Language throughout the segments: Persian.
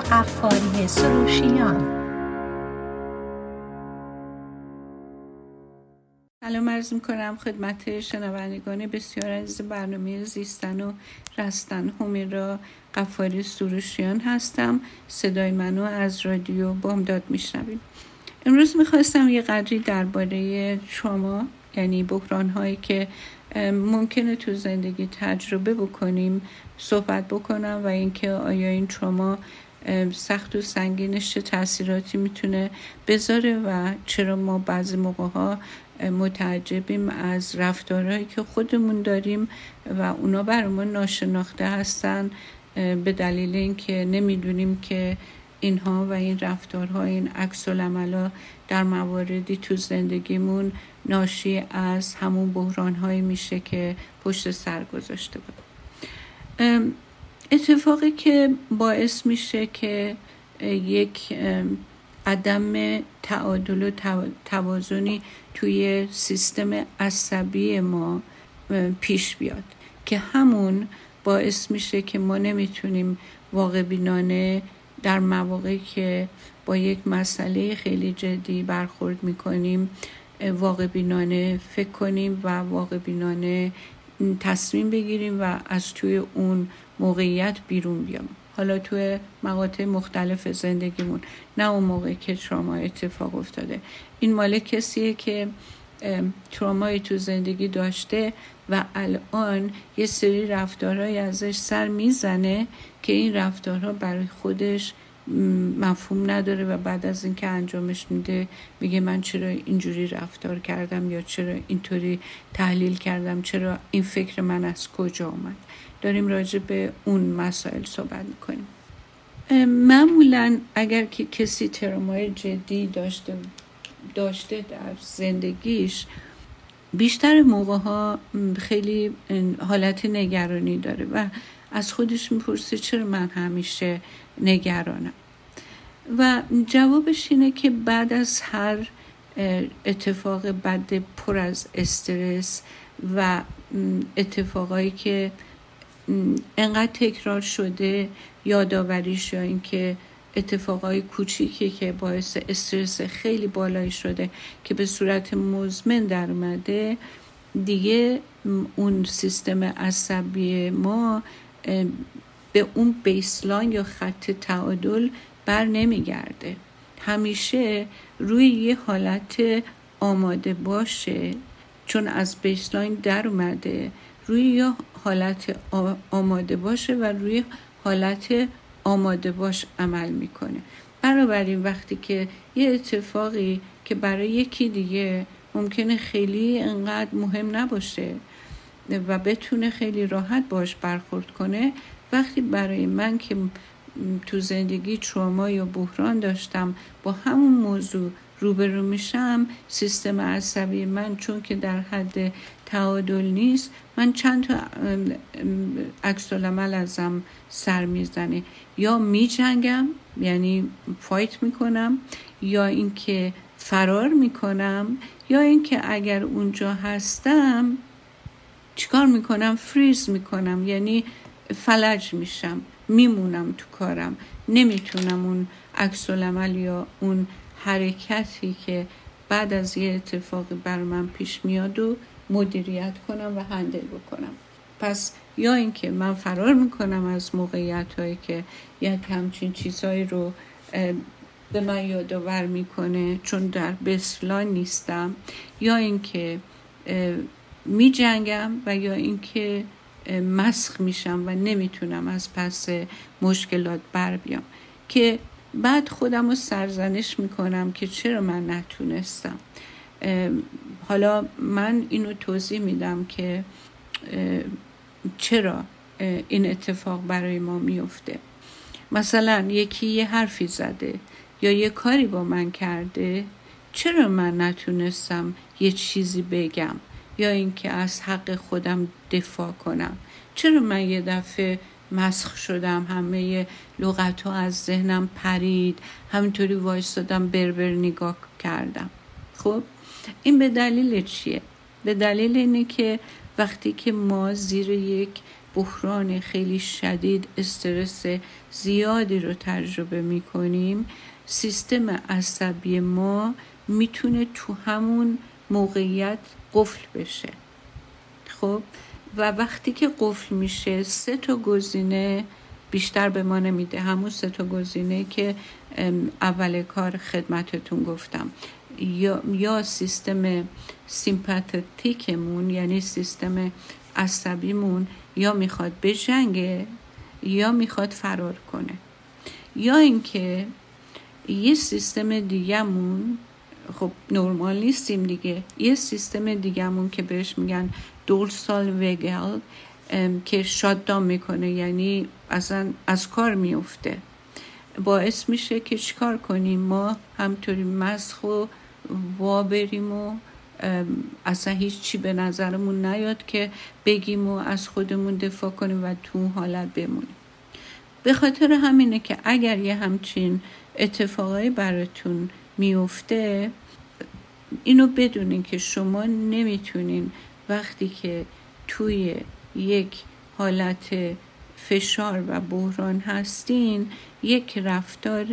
قفاری سروشیان. سلام عرض می‌کنم خدمت شنوندگان بسیار عزیز برنامه زیستن و رستن همیرا قفاری سروشیان هستم. صدای منو از رادیو بامداد میشنویم امروز می‌خواستم یه قدری درباره شما یعنی بحران هایی که ممکنه تو زندگی تجربه بکنیم صحبت بکنم و اینکه آیا این شما سخت و سنگینش چه تاثیراتی می‌تونه بذاره و چرا ما بعضی موقع ها متعجبیم از رفتارهایی که خودمون داریم و اونا برامون ناشناخته هستن به دلیل اینکه نمی‌دونیم که اینها و این رفتارها این عکس در مواردی تو زندگیمون ناشی از همون بحران هایی میشه که پشت سر گذاشته بود. اتفاقی که باعث میشه که یک عدم تعادل و توازنی توی سیستم عصبی ما پیش بیاد. که همون باعث میشه که ما نمی‌تونیم واقع بینانه در مواقعی که با یک مسئله خیلی جدی برخورد می‌کنیم واقع بینانه فکر کنیم و واقع بینانه تصمیم بگیریم و از توی اون موقعیت بیرون بیام. حالا توی مقاطع مختلف زندگیمون نه اون موقع که تراما اتفاق افتاده. این مال کسیه که ترامایی تو زندگی داشته و الان یه سری رفتارهایی ازش سر می‌زنه که این رفتارها برای خودش مفهوم نداره و بعد از اینکه انجامش میده میگه من چرا اینجوری رفتار کردم یا چرا اینطوری تحلیل کردم چرا این فکر من از کجا آمد داریم راجع به اون مسائل صحبت می‌کنیم. معمولا اگر که کسی ترمای جدی داشته داشته در زندگیش بیشتر موقع ها خیلی حالت نگرانی داره و از خودش می‌پرسه چرا من همیشه نگرانم؟ و جوابش اینه که بعد از هر اتفاق بد پر از استرس و اتفاقایی که انقدر تکرار شده یادآوریش یا اینکه اتفاقای کوچیکی که باعث استرس خیلی بالایی شده که به صورت مزمن در اومده دیگه اون سیستم عصبی ما به اون بیسلاین یا خط تعادل بر نمیگرده. همیشه روی یه حالت آماده باشه چون از بیسلاین در اومده. روی یه حالت آماده باشه و روی حالت آماده باش عمل می‌کنه. بنابراین وقتی که یه اتفاقی که برای یکی دیگه ممکنه خیلی انقدر مهم نباشه و بتونه خیلی راحت باش برخورد کنه وقتی برای من که تو زندگی تروما یا بحران داشتم با همون موضوع روبرو میشم سیستم عصبی من چون که در حد تعادل نیست. من چند تا عکس عمل ازم سر می‌زنه. یا میجنگم یعنی فایت می‌کنم یا اینکه فرار می‌کنم یا اینکه اگر اونجا هستم چیکار می‌کنم؟ فریز می‌کنم. یعنی فلج میشم. میمونم تو کارم. نمی‌تونم اون عکس یا اون حرکتی که بعد از یه اتفاقی بر من پیش میاد و مدیریت کنم و هندل بکنم. پس یا اینکه من فرار می‌کنم از موقعیت هایی که یک همچین چیزهایی رو به من یادآور می‌کنه چون در بسلان نیستم یا اینکه می جنگم و یا اینکه مسخ میشم و نمی‌تونم از پس مشکلات بر بیام. که بعد خودم رو سرزنش می‌کنم که چرا من نتونستم. حالا من اینو توضیح میدم که چرا این اتفاق برای ما میفته. مثلا یکی یه حرفی زده یا یه کاری با من کرده چرا من نتونستم یه چیزی بگم یا اینکه از حق خودم دفاع کنم؟ چرا من یه دفعه مسخ شدم همه لغت ها از ذهنم پرید همینطوری وایستادم بربر نگاه کردم؟ خب؟ این به دلیل چیه؟ به دلیل اینه که وقتی که ما زیر یک بحران خیلی شدید استرس زیادی رو تجربه می‌کنیم سیستم عصبی ما می‌تونه تو همون موقعیت قفل بشه. خب؟ و وقتی که قفل میشه سه تا گزینه بیشتر به ما نمیده. همون سه تا گزینه که اول کار خدمتتون گفتم. یا, یا سیستم سیمپاتیکمون یعنی سیستم عصبیمون یا می‌خواد بجنگه یا می‌خواد فرار کنه. یا اینکه یه سیستم دیگهمون خب نرمال نیستیم دیگه. یه سیستم دیگهمون که بهش میگن دورسال وگل که شاددام می‌کنه یعنی اصلا از کار میفته. باعث میشه که چیکار کنیم؟ ما همطوری مسخ و وا بریم و اصلا هیچ چی به نظرمون نیاد که بگیم و از خودمون دفاع کنیم و تو حالت بمونیم. به خاطر همینه که اگر یه همچین اتفاقایی براتون میفته اینو بدونین که شما نمی‌تونین وقتی که توی یک حالت فشار و بحران هستین یک رفتار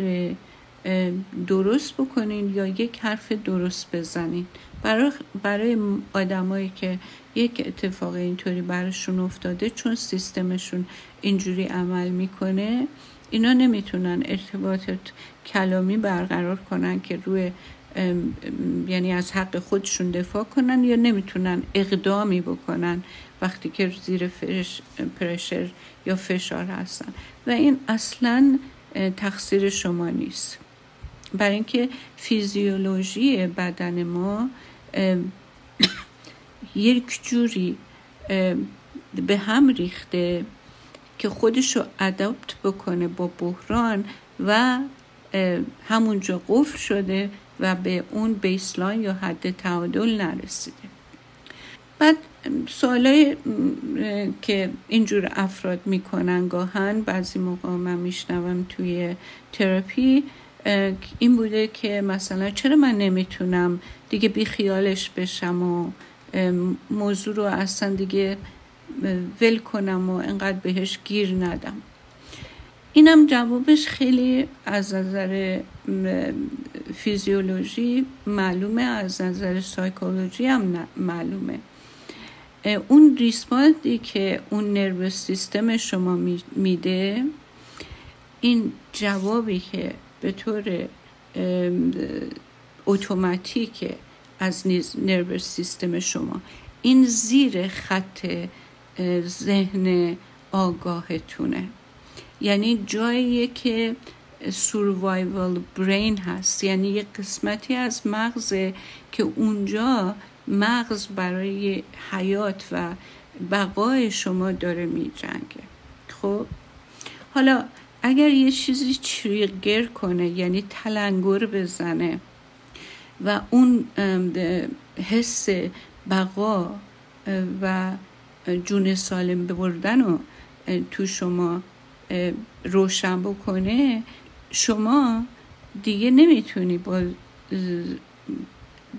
درست بکنین یا یک حرف درست بزنین. برای, برای آدمایی که یک اتفاق اینطوری براشون افتاده چون سیستمشون اینجوری عمل می‌کنه اینا نمی‌تونن ارتباط کلامی برقرار کنن که روی یعنی از حق خودشون دفاع کنن یا نمی‌تونن اقدامی بکنن وقتی که زیر پرشر یا فشار هستن. و این اصلا تقصیر شما نیست. برای اینکه فیزیولوژی بدن ما یک جوری به هم ریخته که خودش رو اداپت بکنه با بحران و همونجا قفل شده و به اون بیسلاین یا حد تعادل نرسیده. بعد سوالای که اینجور افراد می‌کنن گاهن بعضی موقع من میشنوم توی تراپی این بوده که مثلا چرا من نمی‌تونم دیگه بیخیالش بشم و موضوع رو اصلا دیگه ول کنم و انقدر بهش گیر ندم. اینم جوابش خیلی از نظر فیزیولوژی معلومه از نظر سایکولوژی هم معلومه. اون ریسپاندی که اون نروس سیستم شما میده این جوابی که به طور اتوماتیک از نروس سیستم شما. این زیر خط ذهن آگاهتونه. یعنی جایی که سوروایول برین هست. یعنی یک قسمتی از مغزه که اونجا مغز برای حیات و بقای شما داره می جنگه خب؟ حالا اگر یه چیزی تریگر کنه یعنی تلنگر بزنه و اون حس بقا و جون سالم ببردن و تو شما روشن بکنه شما دیگه نمی‌تونی با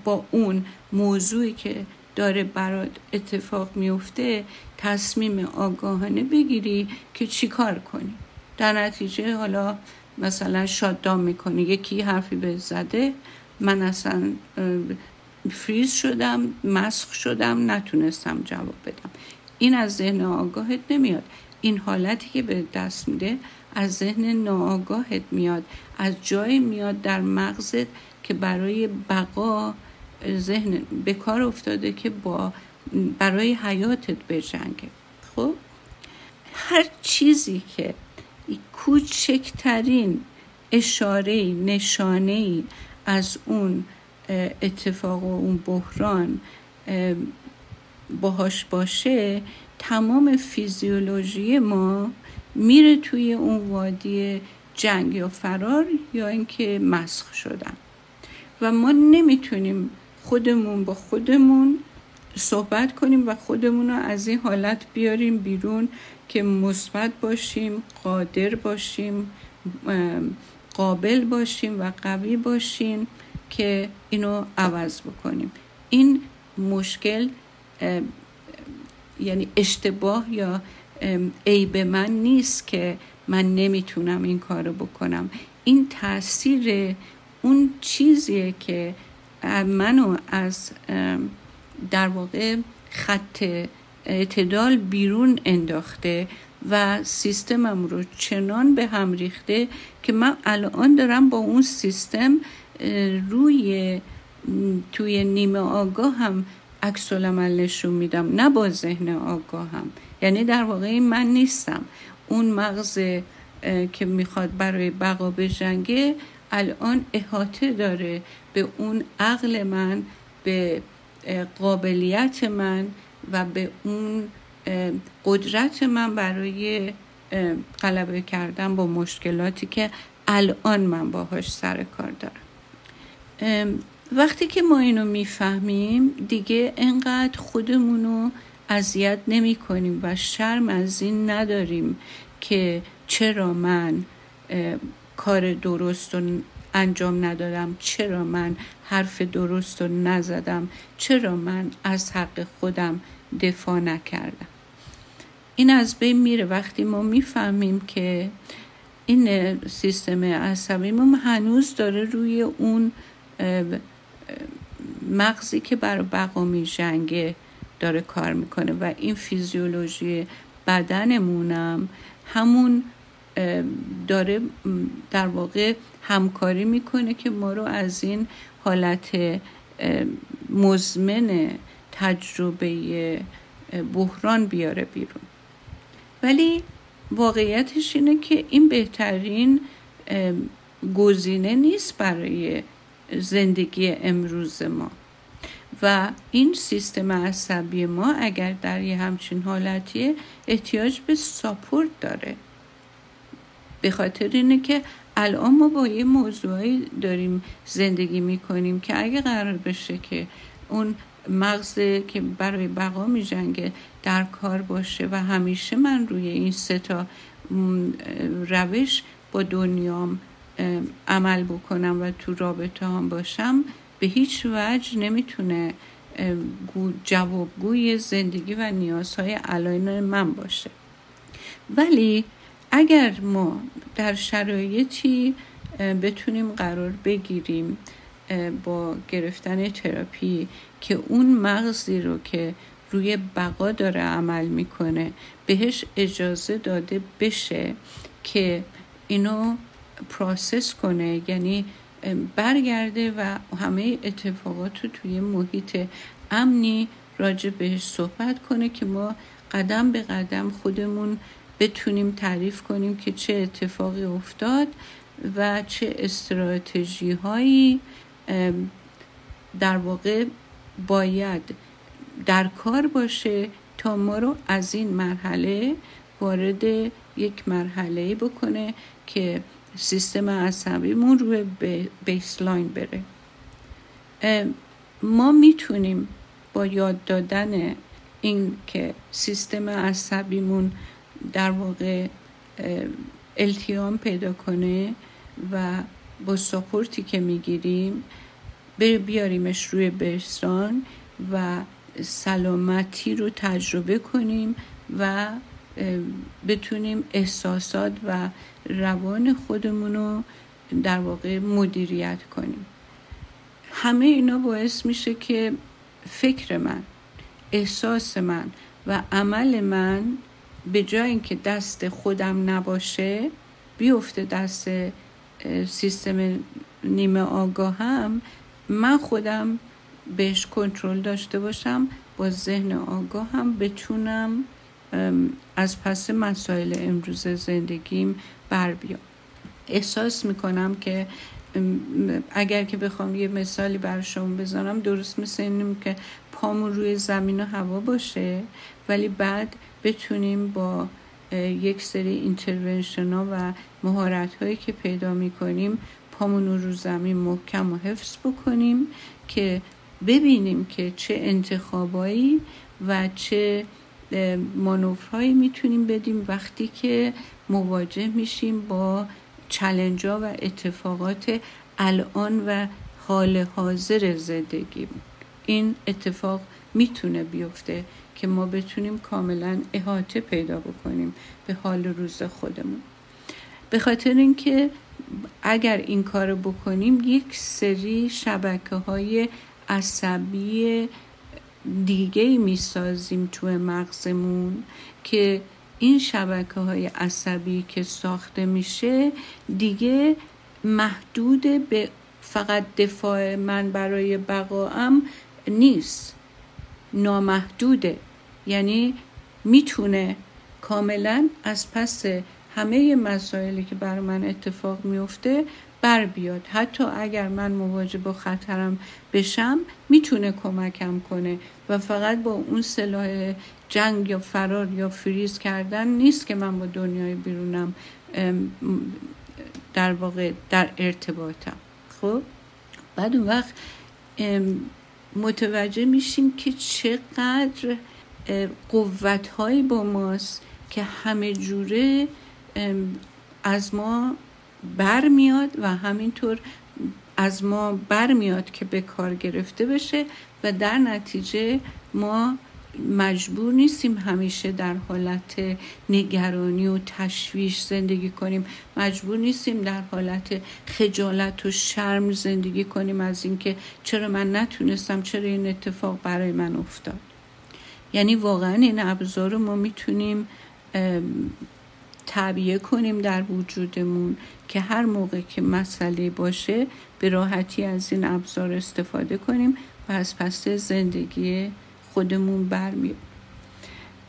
با اون موضوعی که داره برات اتفاق میفته تصمیم آگاهانه بگیری که چیکار کنی. در نتیجه حالا مثلا شاددام می‌کنی یکی حرفی به زده. من اصلا فریز شدم مسخ شدم نتونستم جواب بدم. این از ذهن آگاهت نمیاد. این حالتی که به دست میده از ذهن ناآگاهت میاد. از جایی میاد در مغزت که برای بقا ذهن به کار افتاده که با برای حیاتت بجنگه خب؟ هر چیزی که کوچکترین اشاره نشانه از اون اتفاق و اون بحران باهاش باشه تمام فیزیولوژی ما میره توی اون وادی جنگ یا فرار یا اینکه مسخ شدن. و ما نمی‌تونیم خودمون با خودمون صحبت کنیم و خودمون رو از این حالت بیاریم بیرون که مثبت باشیم قادر باشیم قابل باشیم و قوی باشیم که اینو عوض بکنیم. این مشکل یعنی اشتباه یا عیب من نیست که من نمی‌تونم این کارو بکنم. این تاثیر اون چیزیه که منو از در واقع خط اعتدال بیرون انداخته و سیستمم رو چنان به هم ریخته که من الان دارم با اون سیستم روی توی نیمه آگاه هم عکس نشون میدم نه با ذهن آگاه هم. یعنی در واقع من نیستم. اون مغز که می‌خواد برای بقا بجنگه الان احاطه داره به اون عقل من به قابلیت من و به اون قدرت من برای غلبه کردن با مشکلاتی که الان من باهاش سر کار دارم. وقتی که ما اینو می‌فهمیم دیگه انقدر خودمونو اذیت نمی کنیم و شرم از این نداریم که چرا من کار درست رو انجام ندادم. چرا من حرف درست رو نزدم؟ چرا من از حق خودم دفاع نکردم؟ این از بین میره. وقتی ما می‌فهمیم که این سیستم عصبیمون هنوز داره روی اون مغزی که برای بقا می جنگه داره کار می‌کنه و این فیزیولوژی بدنمونم همون داره در واقع همکاری می‌کنه که ما رو از این حالت مزمن تجربه بحران بیاره بیرون. ولی واقعیتش اینه که این بهترین گزینه نیست برای زندگی امروز ما. و این سیستم عصبی ما اگر در یه همچین حالتیه احتیاج به ساپورت داره. به خاطر اینه که الان ما با یه موضوعی داریم زندگی می‌کنیم که اگه قرار بشه که اون مغز که برای بقا می جنگه در کار باشه و همیشه من روی این سه تا روش با دنیام عمل بکنم و تو رابطه هم باشم به هیچ وجه نمی‌تونه جوابگوی زندگی و نیازهای الان من باشه. ولی اگر ما در شرایطی بتونیم قرار بگیریم با گرفتن تراپی که اون مغزی رو که روی بقا داره عمل می‌کنه بهش اجازه داده بشه که اینو process کنه. یعنی برگرده و همه اتفاقات رو توی محیط امنی راجع بهش صحبت کنه که ما قدم به قدم خودمون بتونیم تعریف کنیم که چه اتفاقی افتاد و چه استراتژی هایی در واقع باید در کار باشه تا ما رو از این مرحله وارد یک مرحله بکنه که سیستم عصبیمون روی بیسلاین بره. ما می‌تونیم با یاد دادن این که سیستم عصبیمون در واقع التیام پیدا کنه و با ساپورتی که می‌گیریم بیاریمش روی برسان و سلامتی رو تجربه کنیم و بتونیم احساسات و روان خودمون رو در واقع مدیریت کنیم. همه اینا باعث میشه که فکر من احساس من و عمل من به جای اینکه دست خودم نباشه بیفته دست سیستم نیمه آگاهم من خودم بهش کنترل داشته باشم با ذهن آگاه هم بتونم از پس مسائل امروز زندگیم بر بیام. احساس می‌کنم که اگر که بخوام یه مثالی بر شما بزنم درست مثل اینیم که پامون روی زمین و هوا باشه ولی بعد بتونیم با یک سری اینترونشن ها و مهارت هایی که پیدا می‌کنیم پامون رو رو زمین محکم و حفظ بکنیم که ببینیم که چه انتخابایی و چه مانورهایی می‌تونیم بدیم وقتی که مواجه میشیم با چلنجا و اتفاقات الان و حال حاضر زندگی. این اتفاق می‌تونه بیفته که ما بتونیم کاملا احاطه پیدا بکنیم به حال روز خودمون. به خاطر اینکه اگر این کار بکنیم یک سری شبکه های عصبی دیگه می‌سازیم تو مغزمون که این شبکه های عصبی که ساخته میشه دیگه محدود به فقط دفاع من برای بقاام نیست. نامحدوده. یعنی می‌تونه کاملا از پس همه مسائلی که بر من اتفاق میفته بر بیاد. حتی اگر من مواجه با خطرم بشم می‌تونه کمکم کنه و فقط با اون سلاح جنگ یا فرار یا فریز کردن نیست که من با دنیای بیرونم در واقع در ارتباطم. خب؟ بعد اون وقت متوجه میشیم که چقدر قوت با ماست که همه جوره از ما برمیاد و همینطور از ما برمیاد که به کار گرفته بشه و در نتیجه ما مجبور نیستیم همیشه در حالت نگرانی و تشویش زندگی کنیم. مجبور نیستیم در حالت خجالت و شرم زندگی کنیم از اینکه چرا من نتونستم چرا این اتفاق برای من افتاد. یعنی واقعا این ابزار رو ما می‌تونیم تعبیه کنیم در وجودمون که هر موقع که مسئله باشه به راحتی از این ابزار استفاده کنیم و از پس زندگی خودمون برمیاد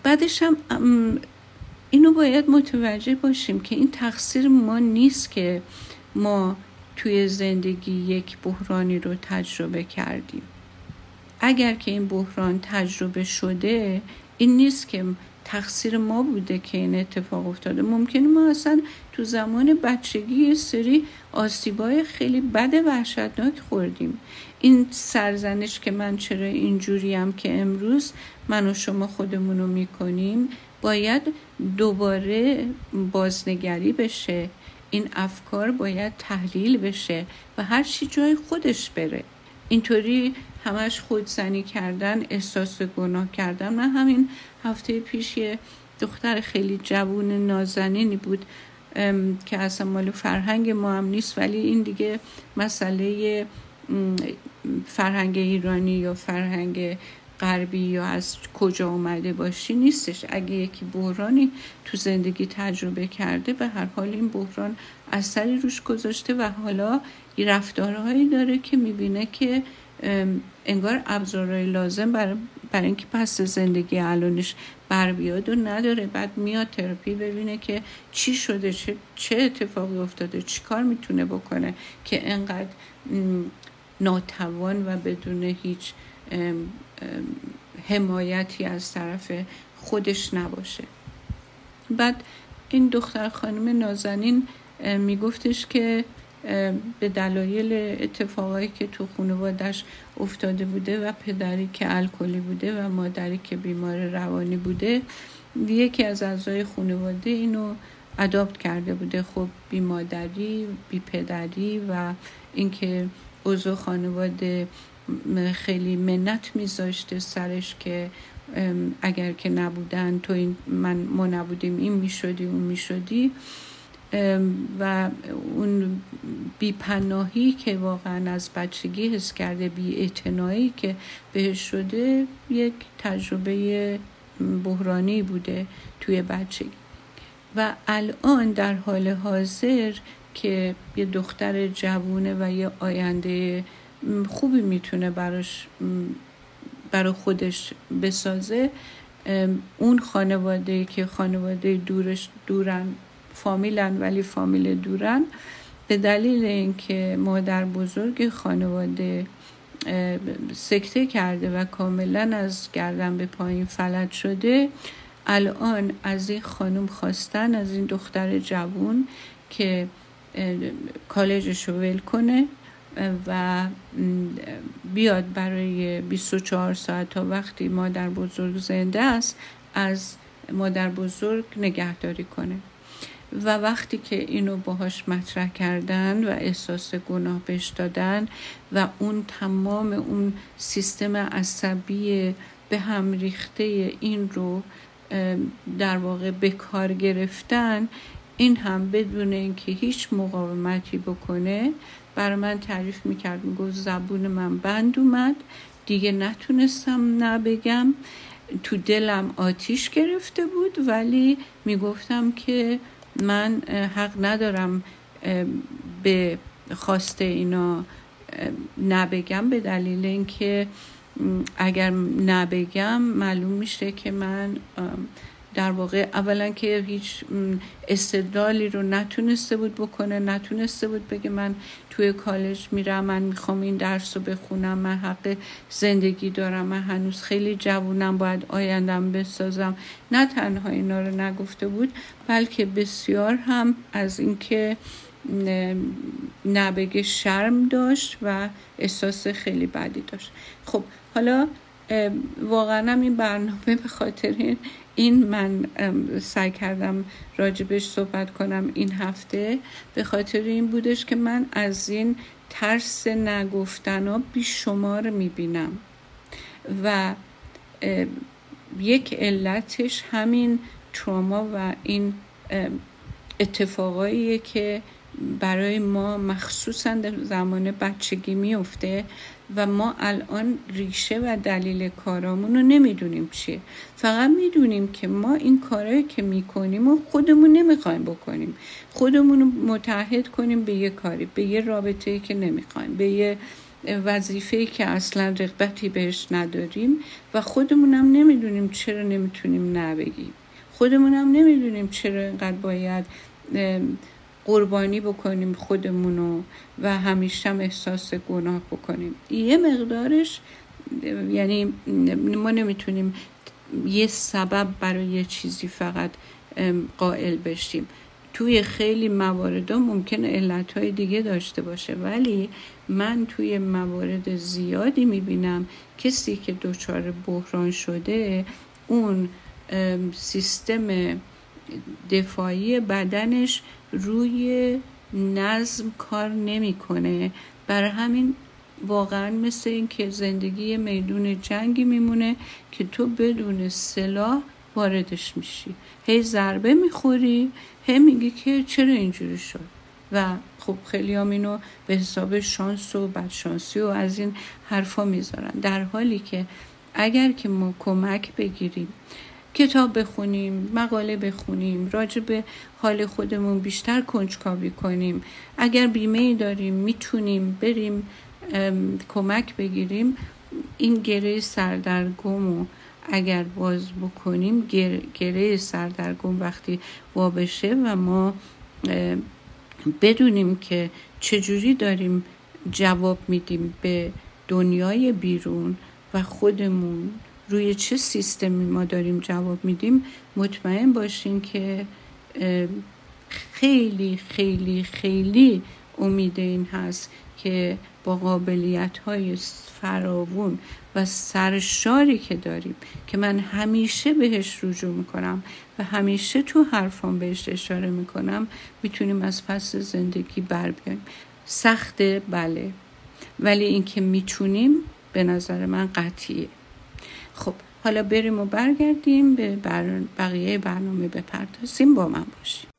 بعدش هم اینو باید متوجه باشیم که این تقصیر ما نیست که ما توی زندگی یک بحرانی رو تجربه کردیم. اگر که این بحران تجربه شده این نیست که تقصیر ما بوده که این اتفاق افتاده. ممکنه ما اصلا تو زمان بچگی یه سری آسیبای خیلی بد وحشتناک خوردیم. این سرزنش که من چرا اینجوریم که امروز من و شما خودمون می‌کنیم باید دوباره بازنگری بشه. این افکار باید تحلیل بشه و هر چی جای خودش بره. اینطوری همش خودزنی کردن احساس گناه کردن. من همین هفته پیش یه دختر خیلی جوون نازنینی بود که اصلا مال فرهنگ ما هم نیست ولی این دیگه مسئله فرهنگ ایرانی یا فرهنگ غربی یا از کجا اومده باشی نیستش. اگه یکی بحرانی تو زندگی تجربه کرده به هر حال این بحران اثری روش گذاشته و حالا رفتارهایی داره که می‌بینه که انگار ابزارهای لازم برای برای اینکه پس زندگی الانش بر بیاد و نداره. بعد میاد تراپی ببینه که چی شده چه, چه اتفاقی افتاده چی کار می‌تونه بکنه که انقدر ناتوان و بدون هیچ حمایتی از طرف خودش نباشه. بعد این دختر خانم نازنین میگفتش که به دلایل اتفاقایی که تو خانوادش افتاده بوده و پدری که الکلی بوده و مادری که بیمار روانی بوده یکی از اعضای خانواده اینو اداپت کرده بوده. خب بی مادری بی پدری و اینکه عضو خانواده خیلی منت میذاشته سرش که اگر که نبودن تو این من ما نبودیم این می‌شدی اون می‌شدی. و اون بیپناهی که واقعا از بچگی حس کرده بی که بهش شده یک تجربه بحرانی بوده توی بچگی. و الان در حال حاضر که یه دختر جوونه و یه آینده خوبی می‌تونه براش برای خودش بسازه اون خانواده که خانواده دورش دورن فامیلن ولی فامیل دورن. به دلیل اینکه مادر بزرگ خانواده سکته کرده و کاملا از گردن به پایین فلج شده الان از این خانم خواستن از این دختر جوون که کالجش رو ول کنه و بیاد برای 24 ساعت تا وقتی مادر بزرگ زنده است از مادر بزرگ نگهداری کنه. و وقتی که اینو باهاش مطرح کردن و احساس گناه بهش دادن و اون تمام اون سیستم عصبی به هم ریخته این رو در واقع به کار گرفتن این هم بدون اینکه هیچ مقاومتی بکنه برای من تعریف می‌کرد می‌گفت زبون من بند اومد دیگه نتونستم نبگم تو دلم آتیش گرفته بود ولی می‌گفتم که من حق ندارم به خواسته اینا نبگم به دلیل اینکه اگر نبگم معلوم میشه که من در واقع اولا که هیچ استدلالی رو نتونسته بود بکنه نتونسته بود بگه من توی کالج میرم من می‌خوام این درس رو بخونم من حق زندگی دارم من هنوز خیلی جوونم باید آیندم بسازم. نه تنها اینا رو نگفته بود بلکه بسیار هم از اینکه نبگه شرم داشت و احساس خیلی بدی داشت. خب حالا واقعا این برنامه به خاطر این من سعی کردم راجبش صحبت کنم این هفته. به خاطر این بودش که من از این ترس نگفتن ها بیشمار می‌بینم. و یک علتش همین تروما و این اتفاقاییه که برای ما مخصوصا در زمان بچگی میفته و ما الان ریشه و دلیل کارامون رو نمی‌دونیم چیه. فقط می‌دونیم که ما این کارهایی که می‌کنیم و خودمون نمی‌خوایم بکنیم. خودمون رو متحد کنیم به یه کاری به یه رابطه که نمی‌خوایم به یه وظیفه که اصلا رغبتی بهش نداریم و خودمونم نمی‌دونیم چرا نمی‌تونیم نبگیم خودمونم نمی‌دونیم چرا اینقدر باید قربانی بکنیم خودمونو و همیشه هم احساس گناه بکنیم. یه مقدارش یعنی ما نمی‌تونیم یه سبب برای یه چیزی فقط قائل بشیم. توی خیلی موارد ممکن علت های دیگه داشته باشه ولی من توی موارد زیادی می‌بینم کسی که دچار بحران شده اون سیستم دفاعی بدنش روی نظم کار نمی‌کنه. برای همین واقعا مثل این که زندگی میدون جنگی میمونه که تو بدون سلاح واردش میشی. هی ضربه می‌خوری هی میگی که چرا اینجوری شد؟ و خب خیلی هم اینو به حساب شانس و بدشانسی و از این حرفا می‌ذارن. در حالی که اگر که ما کمک بگیریم کتاب بخونیم مقاله بخونیم راجع به حال خودمون بیشتر کنجکاوی کنیم. اگر بیمه داریم می‌تونیم بریم کمک بگیریم. این گره سردرگم و اگر باز بکنیم گره سردرگم وقتی وابشه و ما بدونیم که چجوری داریم جواب میدیم به دنیای بیرون و خودمون روی چه سیستمی ما داریم جواب میدیم مطمئن باشین که خیلی خیلی خیلی امید این هست که با قابلیت های فراوون و سرشاری که داریم که من همیشه بهش رجوع می‌کنم و همیشه تو حرفان بهش اشاره می‌کنم می‌تونیم از پس زندگی بر بیایم. سخته بله ولی اینکه می‌تونیم به نظر من قطعیه. خب حالا بریم و برگردیم به بقیه برنامه بپردازیم با من باشیم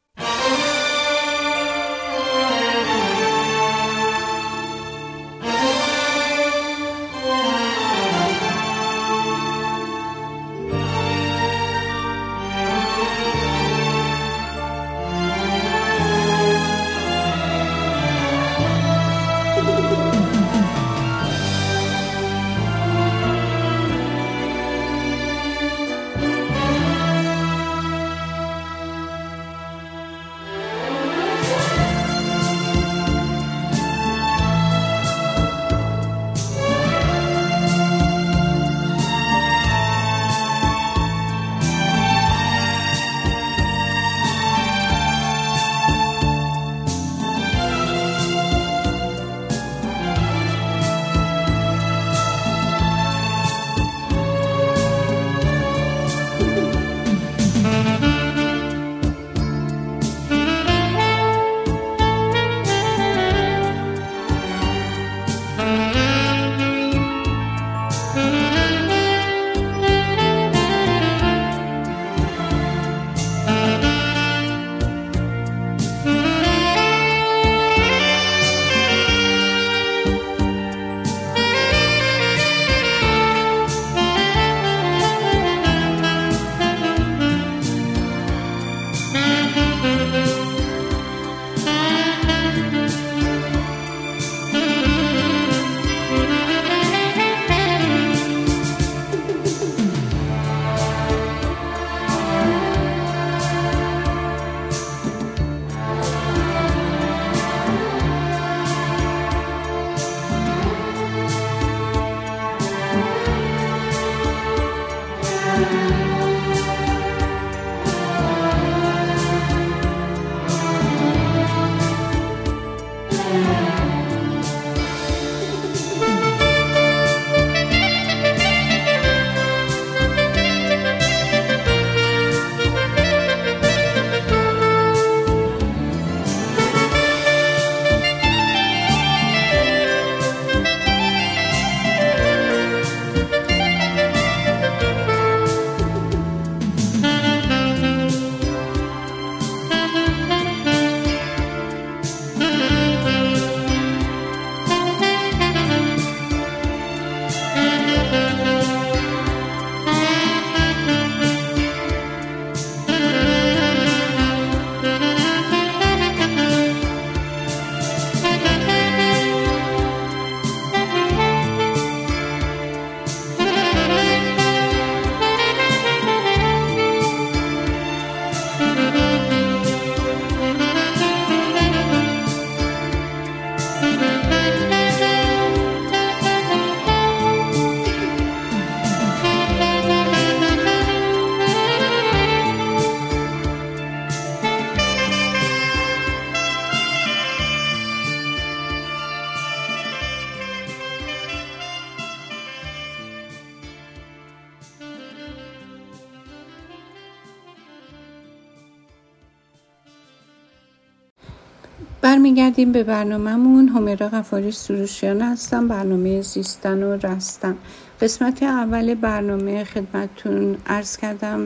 برمیگردیم به برنامهمون. همیرا غفاری سروشیان هستم برنامه زیستن و رستن. قسمت اول برنامه خدمتتون عرض کردم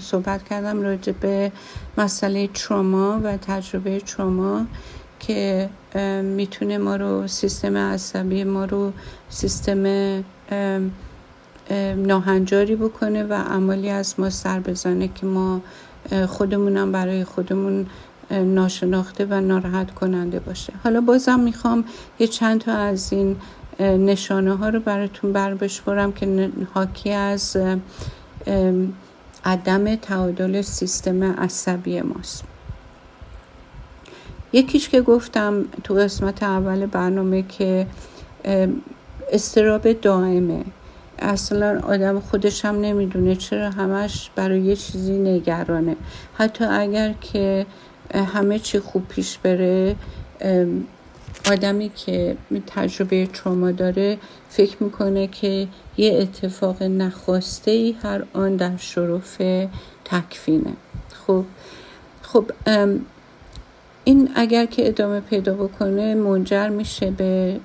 صحبت کردم راجع به مسئله تروما و تجربه تروما که می‌تونه ما رو سیستم عصبی ما رو سیستم ناهنجاری بکنه و عملی از ما سر بزنه که ما خودمونم برای خودمون ناشناخته و ناراحت کننده باشه. حالا بازم می‌خوام یه چند تا از این نشانه ها رو براتون بر بشورم که حاکی از عدم تعادل سیستم عصبی ماست. یکیش که گفتم تو قسمت اول برنامه که استراب دائمه. اصلا آدم خودش هم نمی‌دونه چرا همش برای یه چیزی نگرانه. حتی اگر که همه چی خوب پیش بره. آدمی که تجربه تروما داره فکر می‌کنه که یه اتفاق نخواسته ای هر آن در شرف تکفینه خب خب این اگر که ادامه پیدا بکنه منجر میشه به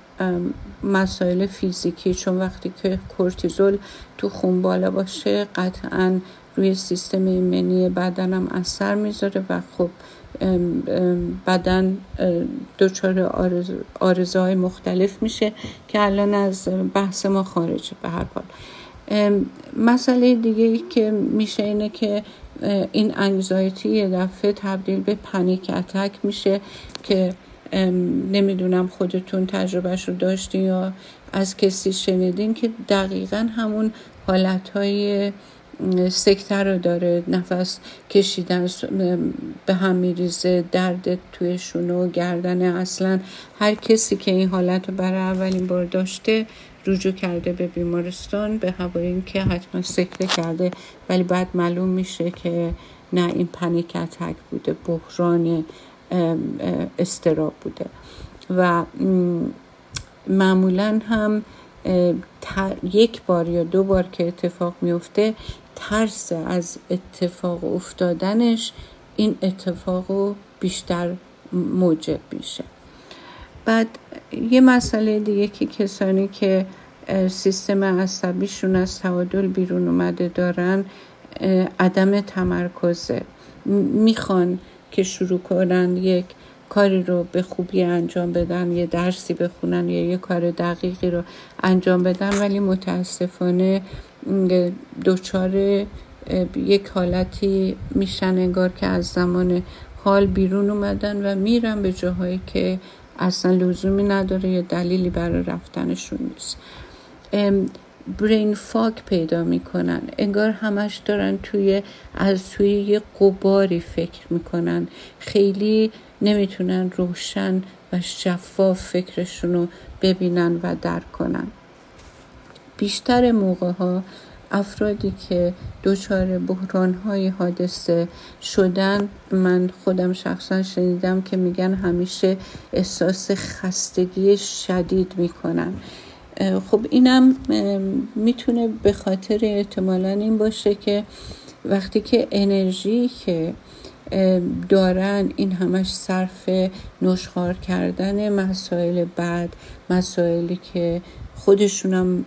مسائل فیزیکی. چون وقتی که کورتیزول تو خون بالا باشه قطعا روی سیستم ایمنی بدنم اثر می‌ذاره و خب بدن دچار آرزه مختلف میشه که الان از بحث ما خارجه به هر حال. مسئله دیگه ای که میشه اینه که این انگزایتی یه دفعه تبدیل به پنیک اتک میشه که نمی‌دونم خودتون تجربهش رو داشتین یا از کسی شنیدین که دقیقا همون حالت سکتر رو داره نفس کشیدن به هم میریزه درد توی شونو و گردن اصلا. هر کسی که این حالت رو برای اولین بار داشته رجوع کرده به بیمارستان به هوای اینکه حتما سکته کرده. ولی بعد معلوم میشه که نه این پنیک اتک بوده بحران استراب بوده. و معمولا هم یک بار یا دو بار که اتفاق میفته ترس از اتفاق افتادنش این اتفاق رو بیشتر موجب میشه. بعد یه مسئله دیگه که کسانی که سیستم عصبیشون از تعادل بیرون اومده دارن عدم تمرکزه. می‌خوان که شروع کنن یک کاری رو به خوبی انجام بدن یه درسی بخونن یا یه کار دقیقی رو انجام بدن ولی متاسفانه دچار یک حالتی میشن انگار که از زمان حال بیرون اومدن و میرن به جاهایی که اصلا لزومی نداره یا دلیلی برای رفتنشون نیست. برین فاک پیدا می‌کنن. انگار همش دارن توی از توی یه قباری فکر می‌کنن. خیلی نمی‌تونن روشن و شفاف فکرشون رو ببینن و درک کنن. بیشتر موقع ها افرادی که دچار بحران های حادثه شدن من خودم شخصا شنیدم که میگن همیشه احساس خستگی شدید می‌کنن. خب اینم می‌تونه به خاطر احتمالا این باشه که وقتی که انرژی که دارن این همش صرف نشخار کردن مسائل بعد مسائلی که خودشونم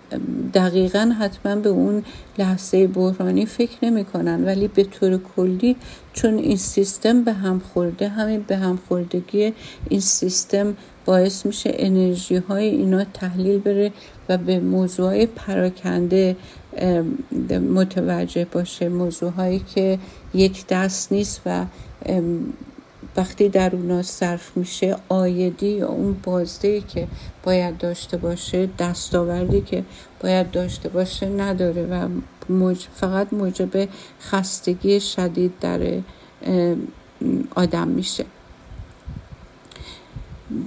دقیقا حتما به اون لحظه بحرانی فکر نمی‌کنن. ولی به طور کلی چون این سیستم به هم خورده همین به هم خوردگی این سیستم باعث میشه انرژی های اینا تحلیل بره و به موضوع پراکنده متوجه باشه. موضوع هایی که یک دست نیست و وقتی در اونا صرف میشه آیدی یا اون بازده که باید داشته باشه دستاوردی که باید داشته باشه نداره و فقط موجب خستگی شدید در آدم میشه.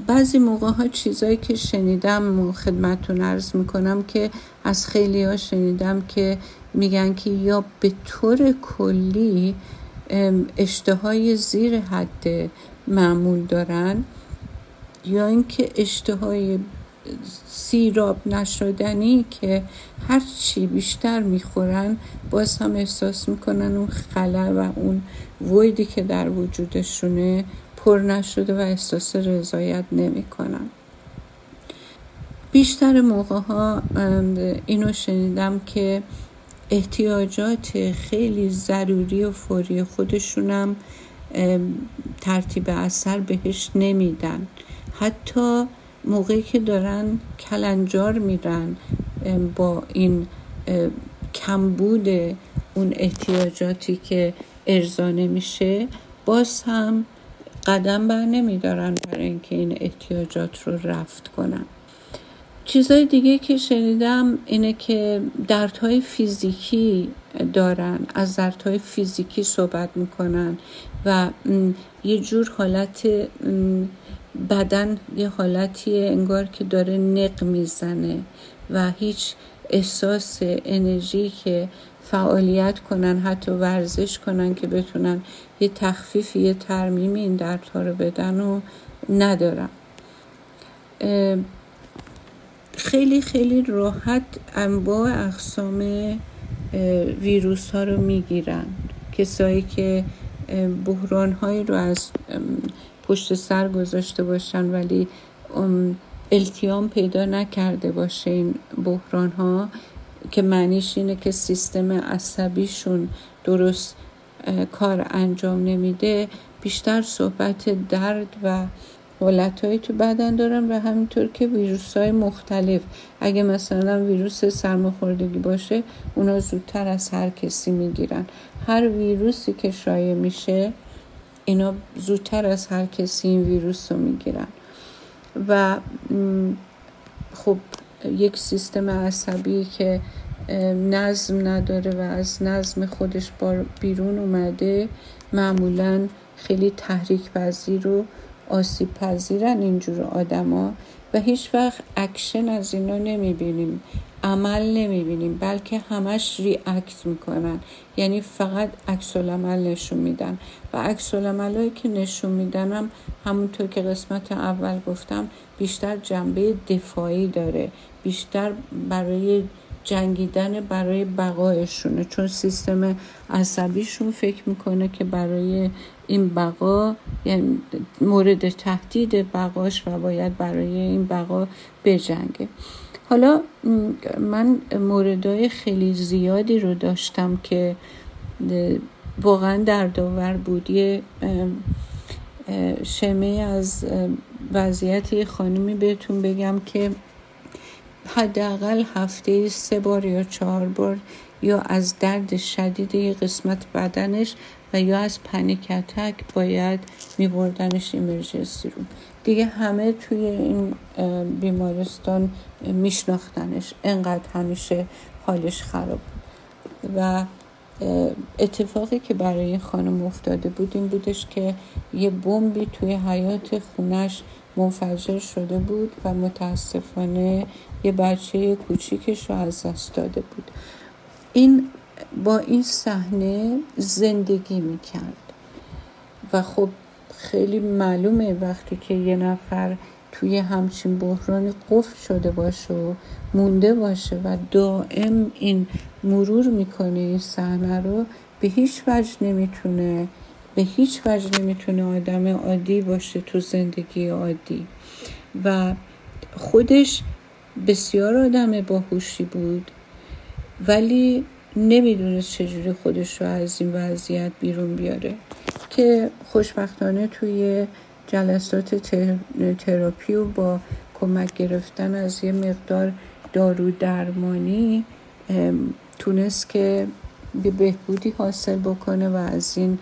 بعضی موقع ها چیزایی که شنیدم و خدمتتون عرض می‌کنم که از خیلی ها شنیدم که میگن که یا به طور کلی اشتهای زیر حد معمول دارن یا اینکه اشتهای سیراب نشدنی که هر چی بیشتر می‌خورن باز هم احساس می‌کنن اون خلا و اون ویدی که در وجودشونه پر نشده و احساس رضایت نمی‌کنم بیشتر موقع ها اینو شنیدم که احتیاجات خیلی ضروری و فوری خودشونم ترتیب اثر بهش نمیدن. حتی موقعی که دارن کلنجار میرن با این کمبود اون احتیاجاتی که ارضا نمیشه باز هم قدم بر نمیدارن برای اینکه این احتیاجات رو رفت کنن. چیزهای دیگه که شنیدم اینه که دردهای فیزیکی دارن از دردهای فیزیکی صحبت می‌کنن و یه جور حالت بدن یه حالتی انگار که داره نق می‌زنه و هیچ احساس انرژی که فعالیت کنن حتی ورزش کنن که بتونن یه تخفیف یه ترمیم این دردها رو بدن و ندارن. خیلی خیلی راحت انواع اقسام ویروس ها رو می‌گیرن کسایی که بحران هایی رو از پشت سر گذاشته باشن ولی التیام پیدا نکرده باشه این بحران ها که معنیش اینه که سیستم عصبیشون درست کار انجام نمیده بیشتر صحبت درد و حالت تو بدن دارن و همینطور که ویروس های مختلف. اگه مثلا ویروس سرماخوردگی باشه اونا زودتر از هر کسی می‌گیرن. هر ویروسی که شایع میشه اینا زودتر از هر کسی این ویروس رو می‌گیرن. و خب یک سیستم عصبی که نظم نداره و از نظم خودش بیرون اومده معمولا خیلی تحریک پذیر و آسیب پذیرن اینجور آدما و هیچ وقت اکشن از اینا نمی‌بینیم عمل نمی‌بینیم بلکه همش ریاکت می‌کنن. یعنی فقط عکس عمل نشون میدن. و عکس هایی که نشون میدن هم همونطور که قسمت اول گفتم بیشتر جنبه دفاعی داره. بیشتر برای جنگیدن برای بقایشونه. چون سیستم عصبیشون فکر می‌کنه که برای این بقا یعنی مورد تهدید بقاش و باید برای این بقا بجنگه. حالا من موردهای خیلی زیادی رو داشتم که واقعا دردآور بود. یه شمه از وضعیت خانمی بهتون بگم که حداقل هفته سه بار یا چهار بار یا از درد شدید یه قسمت بدنش و یا از پنیکتک باید میبردنش ایمرجنسی رو دیگه همه توی این بیمارستان میشناختنش. انقدر همیشه حالش خراب و اتفاقی که برای این خانم افتاده بود این بودش که یه بمبی توی حیات خونش منفجر شده بود و متاسفانه یه بچه کوچیکش رو از دست داده بود. این با این صحنه زندگی می‌کرد. و خب خیلی معلومه وقتی که یه نفر توی همچین بحرانی قفل شده باشه و مونده باشه و دائم این مرور می‌کنه این صحنه رو به هیچ وجه نمی‌تونه به هیچ وجه نمی‌تونه آدم عادی باشه تو زندگی عادی. و خودش بسیار آدم باهوشی بود. ولی نمی‌دونست چجوری خودش رو از این وضعیت بیرون بیاره. که خوشبختانه توی جلسات تراپی و با کمک گرفتن از یه مقدار دارو درمانی تونست که به بهبودی حاصل بکنه و از این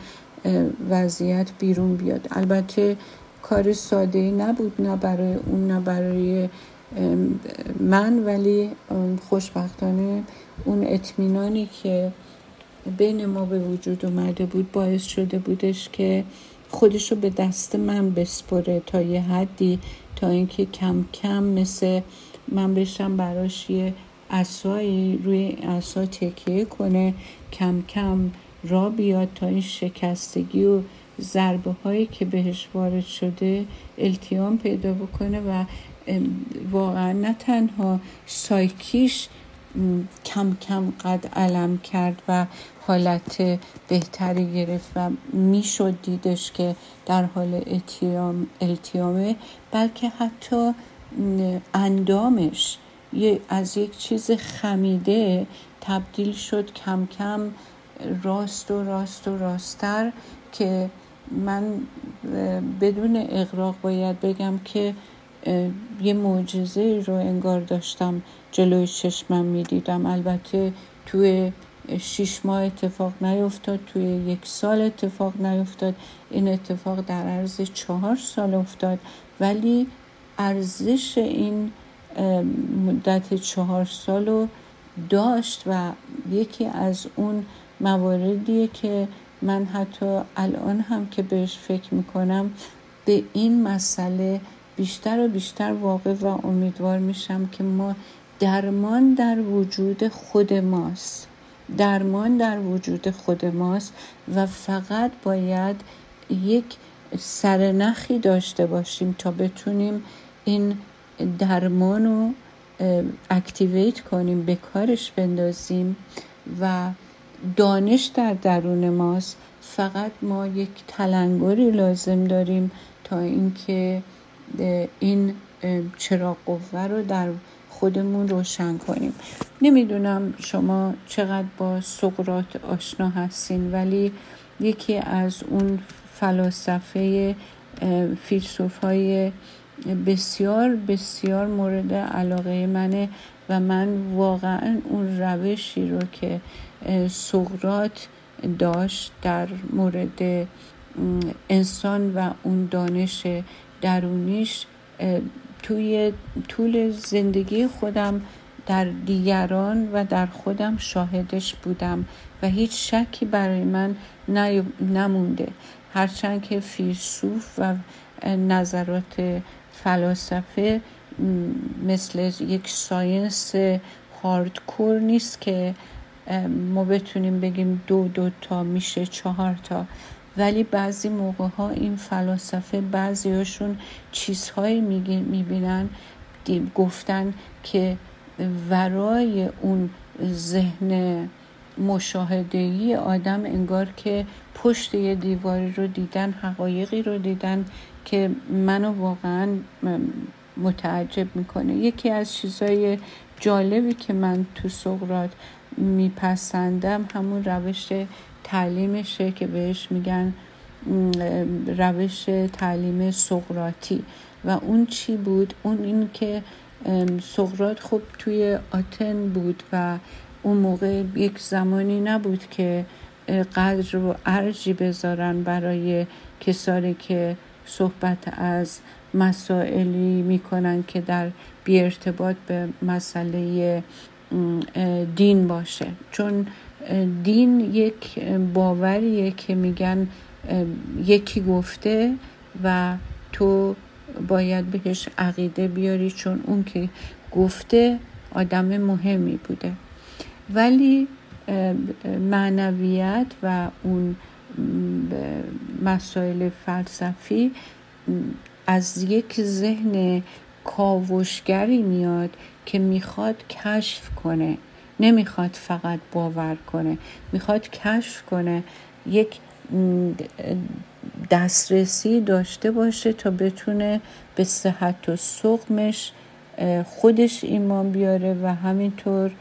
وضعیت بیرون بیاد. البته کار ساده نبود نه برای اون نه برای من ولی خوشبختانه اون اطمینانی که بین ما به وجود اومده بود باعث شده بودش که خودشو به دست من بسپره تا یه حدی تا اینکه کم کم مثل من بشم براش یه اسایی روی اسا تکیه کنه کم کم را بیاد تا این شکستگی و ضربه هایی که بهش وارد شده التیام پیدا بکنه و واقعا نه تنها سایکیش کم کم قد علم کرد و حالت بهتری گرفت و می‌شد دیدش که در حال التیامه بلکه حتی اندامش از یک چیز خمیده تبدیل شد کم کم راست و راست و راستتر که من بدون اقراق باید بگم که یه معجزه رو انگار داشتم جلوی چشمم می‌دیدم. البته توی شیش ماه اتفاق نیفتاد توی یک سال اتفاق نیفتاد. این اتفاق در عرض چهار سال افتاد. ولی ارزش این مدت چهار سال رو داشت و یکی از اون مواردیه که من حتی الان هم که بهش فکر می‌کنم به این مسئله بیشتر و بیشتر واقع و امیدوار میشم که ما درمان در وجود خود ماست. درمان در وجود خود ماست و فقط باید یک سرنخی داشته باشیم تا بتونیم این درمان رو اکتیویت کنیم به کارش بندازیم و دانش در درون ماست. فقط ما یک تلنگری لازم داریم تا اینکه این چراغ قوه رو در خودمون روشن کنیم. نمی‌دونم شما چقدر با سقرات آشنا هستین ولی یکی از اون فلاسفه فیلسوف های بسیار بسیار مورد علاقه منه و من واقعا اون روشی رو که سقرات داشت در مورد انسان و اون دانش درونیش توی طول زندگی خودم در دیگران و در خودم شاهدش بودم و هیچ شکی برای من نمونده. هرچند که فیلسوف و نظرات فلاسفه مثل یک ساینس هاردکور نیست که ما بتونیم بگیم دو دو تا میشه چهار تا. ولی بعضی موقع ها این فلاسفه بعضی هاشون چیزهایی می‌بینن گفتن که ورای اون ذهن مشاهدهی آدم انگار که پشت یه دیواری رو دیدن حقایقی رو دیدن که منو واقعا متعجب می‌کنه. یکی از چیزهای جالبی که من تو سقرات میپسندم همون روش تعلیمشه که بهش میگن روش تعلیم سقراتی و اون چی بود؟ اون این که سقرات خب توی آتن بود و اون موقع یک زمانی نبود که قدر و ارجی بذارن برای کسانی که صحبت از مسائلی می‌کنن که در بی ارتباط به مسئله دین باشه. چون دین یک باوریه که میگن یکی گفته و تو باید بهش عقیده بیاری چون اون که گفته آدم مهمی بوده. ولی معنویت و اون مسائل فلسفی از یک ذهن کاوشگری میاد که می‌خواد کشف کنه. نمی‌خواد فقط باور کنه می‌خواد کشف کنه یک دسترسی داشته باشه تا بتونه به صحت و سقمش خودش ایمان بیاره و همینطور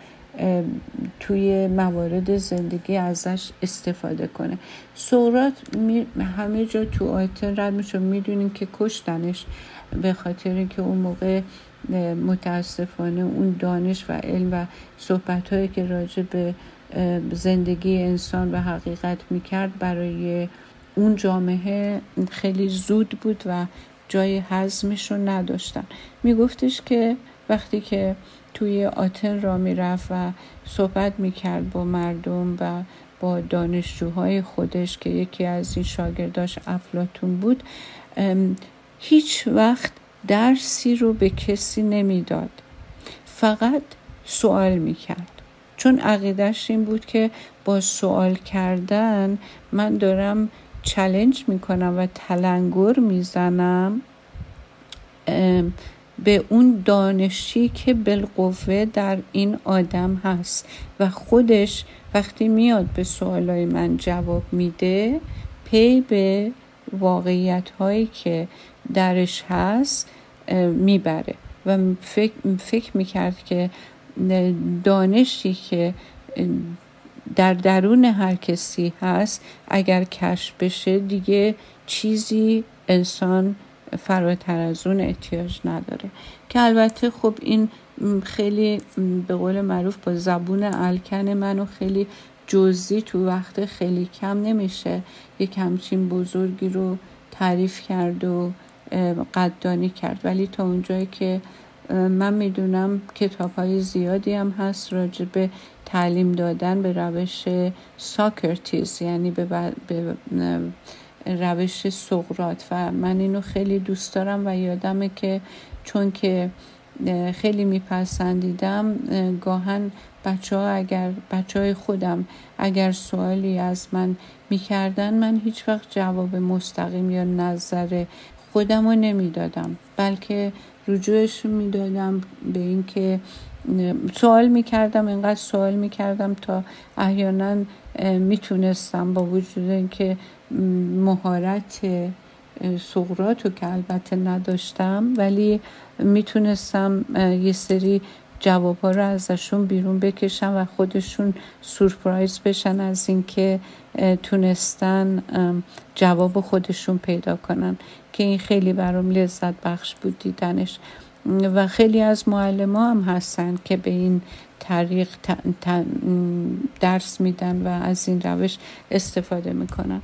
توی موارد زندگی ازش استفاده کنه. سورات همه جا تو آیتن رد میشه. می‌دونیم که کشتنش به خاطر که اون موقع متاسفانه اون دانش و علم و صحبت هایی که راجع به زندگی انسان و حقیقت می‌کرد برای اون جامعه خیلی زود بود و جای حزمش رو نداشتن. میگفتش که وقتی که توی آتن را می‌رفت و صحبت می‌کرد با مردم و با دانشجوهای خودش که یکی از این شاگرداش افلاتون بود هیچ وقت درسی رو به کسی نمی‌داد. فقط سوال می‌کرد. چون عقیدش این بود که با سوال کردن من دارم چلنج می‌کنم و تلنگر می‌زنم به اون دانشی که بالقوه در این آدم هست. و خودش وقتی میاد به سوالای من جواب میده پی به واقعیت هایی که درش هست می‌بره. و فکر, فکر می‌کرد که دانشی که در درون هر کسی هست اگر کشف بشه دیگه چیزی انسان فراتر از اون احتیاج نداره. که البته خب این خیلی به قول معروف با زبون الکن منو خیلی جزئی تو وقت خیلی کم نمیشه. یک همچین بزرگی رو تعریف کرد و قدردانی کرد. ولی تا اونجایی که من می‌دونم کتاب های زیادی هم هست راجع به تعلیم دادن به روش ساکرتیز یعنی به, به روش سقرات و من اینو خیلی دوست دارم و یادمه که چون که خیلی میپسندیدم گاهن بچه ها اگر بچه های خودم اگر سوالی از من می‌کردن من هیچ وقت جواب مستقیم یا نظر خودم رو نمی‌دادم بلکه رجوعش می‌دادم به اینکه سوال می‌کردم اینقدر سوال می‌کردم تا احیانا می‌تونستم با وجود اینکه مهارت سقرات رو که البته نداشتم ولی می‌تونستم یه سری جواب ها رو ازشون بیرون بکشم و خودشون سورپرایز بشن از اینکه تونستن جواب خودشون پیدا کنن. که این خیلی برام لذت بخش بود دیدنش. و خیلی از معلم هم هستن که به این طریق درس میدن و از این روش استفاده می‌کنن.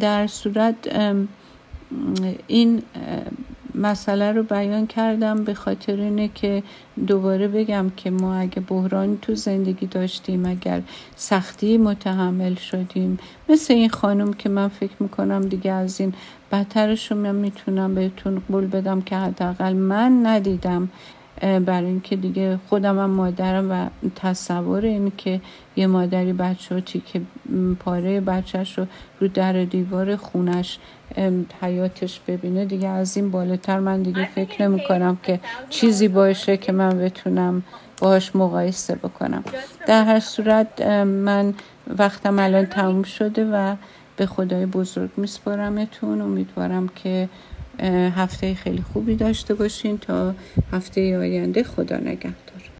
در صورت این مسئله رو بیان کردم به خاطر اینه که دوباره بگم که ما اگه بحرانی تو زندگی داشتیم اگر سختی متحمل شدیم مثل این خانم که من فکر می‌کنم دیگه از این بدترش رو من می‌تونم بهتون قول بدم که حداقل من ندیدم برای اینکه دیگه خودم هم مادرم و تصور این که یه مادری بچه که پاره بچهش رو رو در دیوار خونش حیاتش ببینه دیگه از این بالاتر من دیگه فکر نمی کنم که چیزی باشه که من بتونم باش مقایسه بکنم. در هر صورت من وقتم الان تموم شده و به خدای بزرگ میسپارمتون. امیدوارم که هفته خیلی خوبی داشته باشین تا هفته آینده. خدا نگهدار.